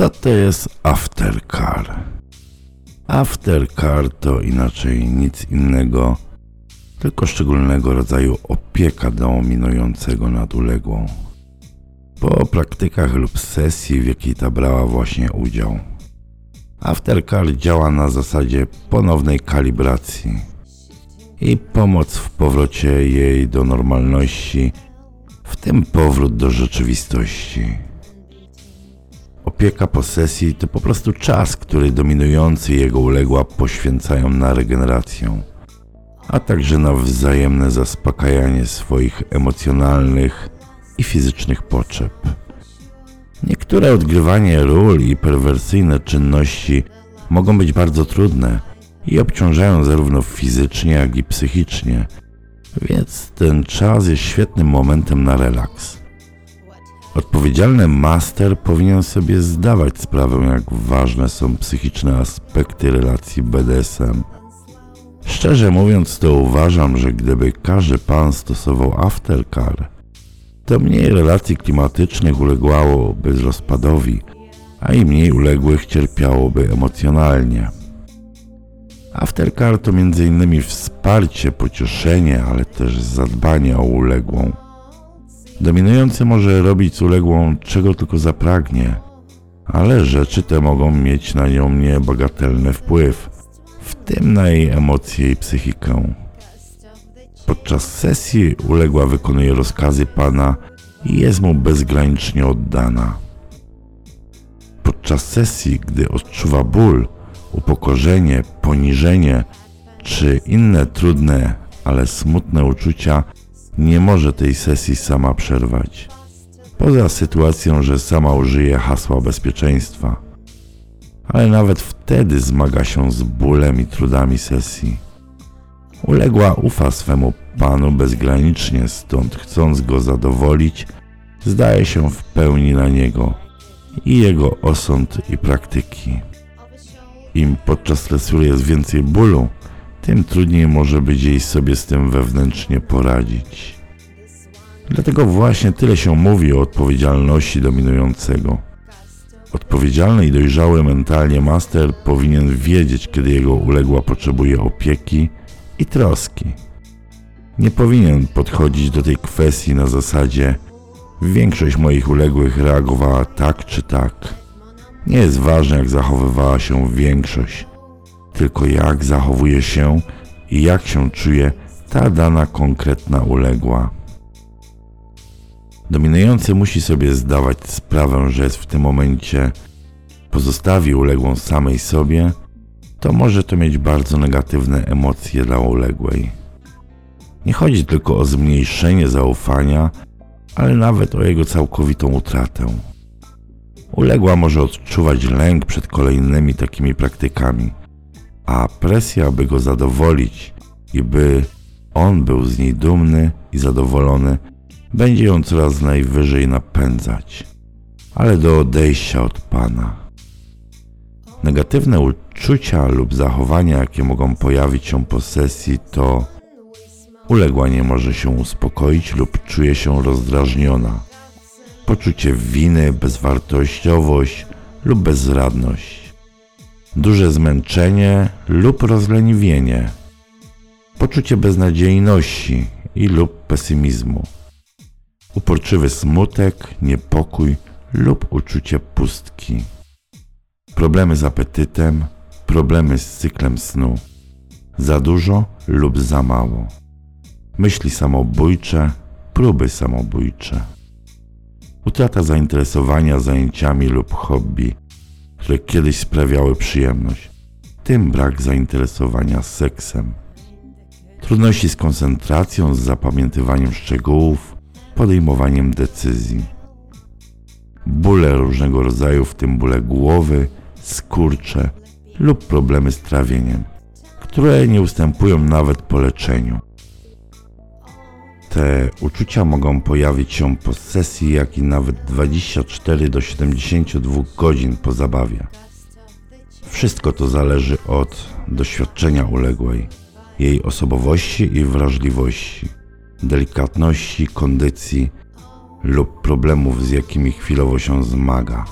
Co to jest aftercare? Aftercare to inaczej nic innego, tylko szczególnego rodzaju opieka dominującego nad uległą. Po praktykach lub sesji, w jakiej ta brała właśnie udział. Aftercare działa na zasadzie ponownej kalibracji i pomoc w powrocie jej do normalności, w tym powrót do rzeczywistości. Opieka po sesji to po prostu czas, który dominujący jego uległa poświęcają na regenerację, a także na wzajemne zaspokajanie swoich emocjonalnych i fizycznych potrzeb. Niektóre odgrywanie ról i perwersyjne czynności mogą być bardzo trudne i obciążają zarówno fizycznie, jak i psychicznie, więc ten czas jest świetnym momentem na relaks. Odpowiedzialny master powinien sobie zdawać sprawę, jak ważne są psychiczne aspekty relacji BDSM. Szczerze mówiąc, to uważam, że gdyby każdy pan stosował aftercare, to mniej relacji klimatycznych uległałoby rozpadowi, a i mniej uległych cierpiałoby emocjonalnie. Aftercare to m.in. wsparcie, pocieszenie, ale też zadbanie o uległą. Dominujący może robić uległą czego tylko zapragnie, ale rzeczy te mogą mieć na nią niebagatelny wpływ, w tym na jej emocje i psychikę. Podczas sesji uległa wykonuje rozkazy Pana i jest mu bezgranicznie oddana. Podczas sesji, gdy odczuwa ból, upokorzenie, poniżenie czy inne trudne, ale smutne uczucia, nie może tej sesji sama przerwać. Poza sytuacją, że sama użyje hasła bezpieczeństwa. Ale nawet wtedy zmaga się z bólem i trudami sesji. Uległa ufa swemu panu bezgranicznie, stąd chcąc go zadowolić, zdaje się w pełni na niego i jego osąd i praktyki. Im podczas stresu jest więcej bólu, tym trudniej może być jej sobie z tym wewnętrznie poradzić. Dlatego właśnie tyle się mówi o odpowiedzialności dominującego. Odpowiedzialny i dojrzały mentalnie master powinien wiedzieć, kiedy jego uległa potrzebuje opieki i troski. Nie powinien podchodzić do tej kwestii na zasadzie większość moich uległych reagowała tak czy tak. Nie jest ważne, jak zachowywała się większość, tylko jak zachowuje się i jak się czuje ta dana konkretna uległa. Dominujący musi sobie zdawać sprawę, że jest w tym momencie pozostawi uległą samej sobie, to może to mieć bardzo negatywne emocje dla uległej. Nie chodzi tylko o zmniejszenie zaufania, ale nawet o jego całkowitą utratę. Uległa może odczuwać lęk przed kolejnymi takimi praktykami, a presja, by go zadowolić i by on był z niej dumny i zadowolony, będzie ją coraz najwyżej napędzać, ale do odejścia od Pana. Negatywne uczucia lub zachowania, jakie mogą pojawić się po sesji, to uległa nie może się uspokoić lub czuje się rozdrażniona, poczucie winy, bezwartościowość lub bezradność, duże zmęczenie lub rozleniwienie, poczucie beznadziejności i lub pesymizmu uporczywy smutek, niepokój lub uczucie pustki, problemy z apetytem, problemy z cyklem snu, za dużo lub za mało, myśli samobójcze, próby samobójcze, utrata zainteresowania zajęciami lub hobby, które kiedyś sprawiały przyjemność, tym brak zainteresowania seksem, trudności z koncentracją, z zapamiętywaniem szczegółów, podejmowaniem decyzji. Bóle różnego rodzaju, w tym bóle głowy, skurcze lub problemy z trawieniem, które nie ustępują nawet po leczeniu. Te uczucia mogą pojawić się po sesji, jak i nawet 24 do 72 godzin po zabawie. Wszystko to zależy od doświadczenia uległej, jej osobowości i wrażliwości delikatności, kondycji lub problemów, z jakimi chwilowo się zmaga.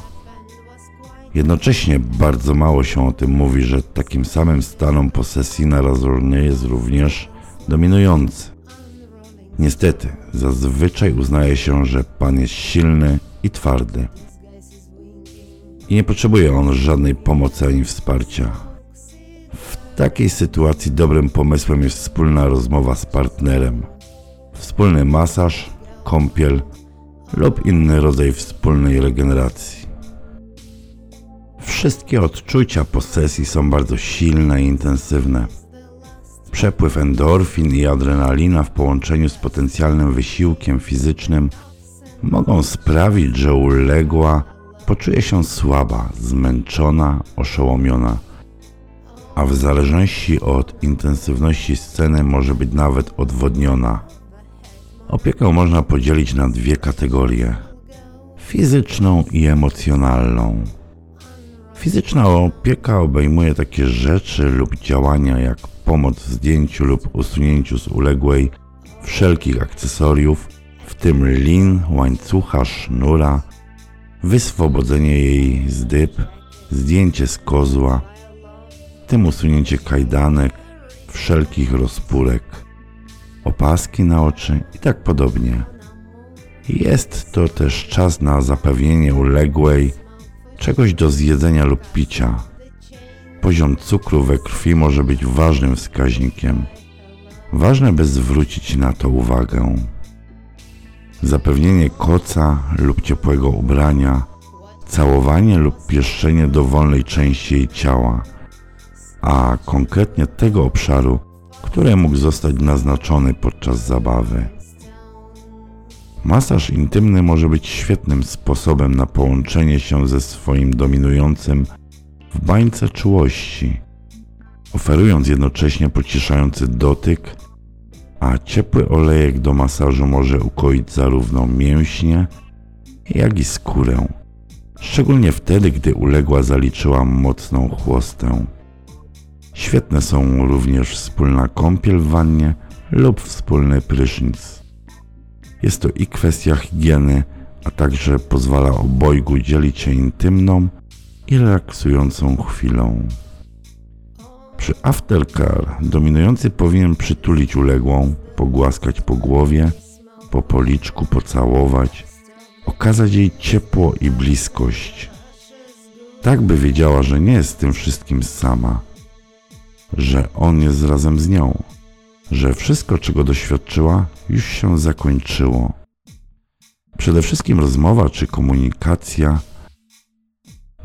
Jednocześnie bardzo mało się o tym mówi, że takim samym stanom posesji narażony jest również dominujący. Niestety, zazwyczaj uznaje się, że pan jest silny i twardy. I nie potrzebuje on żadnej pomocy ani wsparcia. W takiej sytuacji dobrym pomysłem jest wspólna rozmowa z partnerem. Wspólny masaż, kąpiel lub inny rodzaj wspólnej regeneracji. Wszystkie odczucia posesji są bardzo silne i intensywne. Przepływ endorfin i adrenalina w połączeniu z potencjalnym wysiłkiem fizycznym mogą sprawić, że uległa poczuje się słaba, zmęczona, oszołomiona, a w zależności od intensywności sceny może być nawet odwodniona. Opiekę można podzielić na dwie kategorie: fizyczną i emocjonalną. Fizyczna opieka obejmuje takie rzeczy lub działania jak pomoc w zdjęciu lub usunięciu z uległej wszelkich akcesoriów, w tym lin, łańcucha, sznura, wyswobodzenie jej z dyb, zdjęcie z kozła, tym usunięcie kajdanek, wszelkich rozpórek, opaski na oczy i tak podobnie. Jest to też czas na zapewnienie uległej czegoś do zjedzenia lub picia. Poziom cukru we krwi może być ważnym wskaźnikiem. Ważne, by zwrócić na to uwagę. Zapewnienie koca lub ciepłego ubrania, całowanie lub pieszczenie dowolnej części jej ciała, a konkretnie tego obszaru, który mógł zostać naznaczony podczas zabawy. Masaż intymny może być świetnym sposobem na połączenie się ze swoim dominującym w bańce czułości, oferując jednocześnie pocieszający dotyk, a ciepły olejek do masażu może ukoić zarówno mięśnie, jak i skórę, szczególnie wtedy, gdy uległa zaliczyła mocną chłostę. Świetne są również wspólna kąpiel w wannie lub wspólny prysznic. Jest to i kwestia higieny, a także pozwala obojgu dzielić się intymną i relaksującą chwilą. Przy aftercare dominujący powinien przytulić uległą, pogłaskać po głowie, po policzku pocałować, okazać jej ciepło i bliskość. Tak by wiedziała, że nie jest tym wszystkim sama, że on jest razem z nią że wszystko, czego doświadczyła, już się zakończyło. Przede wszystkim rozmowa czy komunikacja.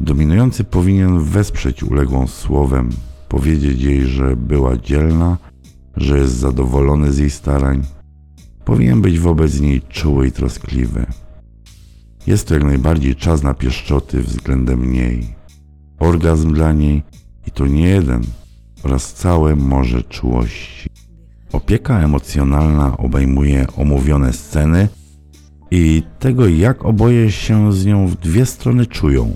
Dominujący powinien wesprzeć uległą słowem, powiedzieć jej, że była dzielna, że jest zadowolony z jej starań. Powinien być wobec niej czuły i troskliwy. Jest to jak najbardziej czas na pieszczoty względem niej. Orgazm dla niej i to nie jeden oraz całe morze czułości. Opieka emocjonalna obejmuje omówione sceny i tego, jak oboje się z nią w dwie strony czują.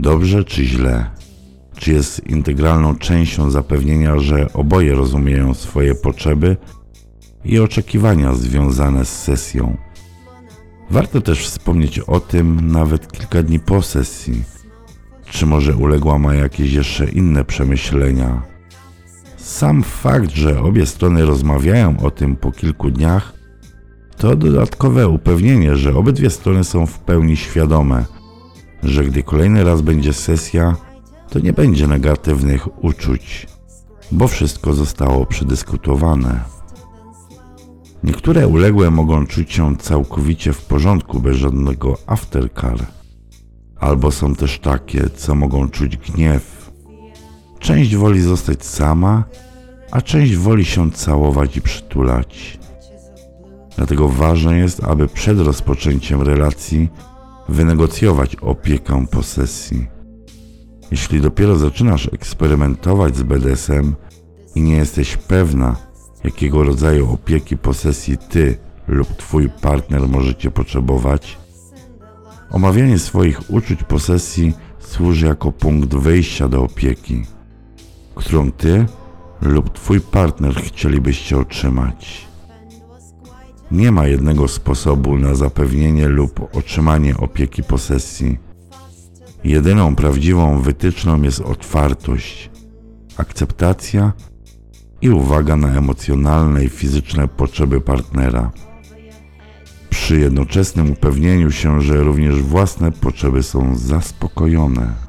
Dobrze czy źle? Czy jest integralną częścią zapewnienia, że oboje rozumieją swoje potrzeby i oczekiwania związane z sesją? Warto też wspomnieć o tym nawet kilka dni po sesji. Czy może uległa ma jakieś jeszcze inne przemyślenia? Sam fakt, że obie strony rozmawiają o tym po kilku dniach, to dodatkowe upewnienie, że obydwie strony są w pełni świadome, że gdy kolejny raz będzie sesja, to nie będzie negatywnych uczuć, bo wszystko zostało przedyskutowane. Niektóre uległe mogą czuć się całkowicie w porządku bez żadnego aftercare, albo są też takie, co mogą czuć gniew, Część woli zostać sama, a część woli się całować i przytulać. Dlatego ważne jest, aby przed rozpoczęciem relacji wynegocjować opiekę posesji. Jeśli dopiero zaczynasz eksperymentować z BDSM i nie jesteś pewna, jakiego rodzaju opieki posesji ty lub twój partner możecie potrzebować, omawianie swoich uczuć posesji służy jako punkt wyjścia do opieki którą ty lub twój partner chcielibyście otrzymać. Nie ma jednego sposobu na zapewnienie lub otrzymanie opieki posesji. Jedyną prawdziwą wytyczną jest otwartość, akceptacja i uwaga na emocjonalne i fizyczne potrzeby partnera. Przy jednoczesnym upewnieniu się, że również własne potrzeby są zaspokojone.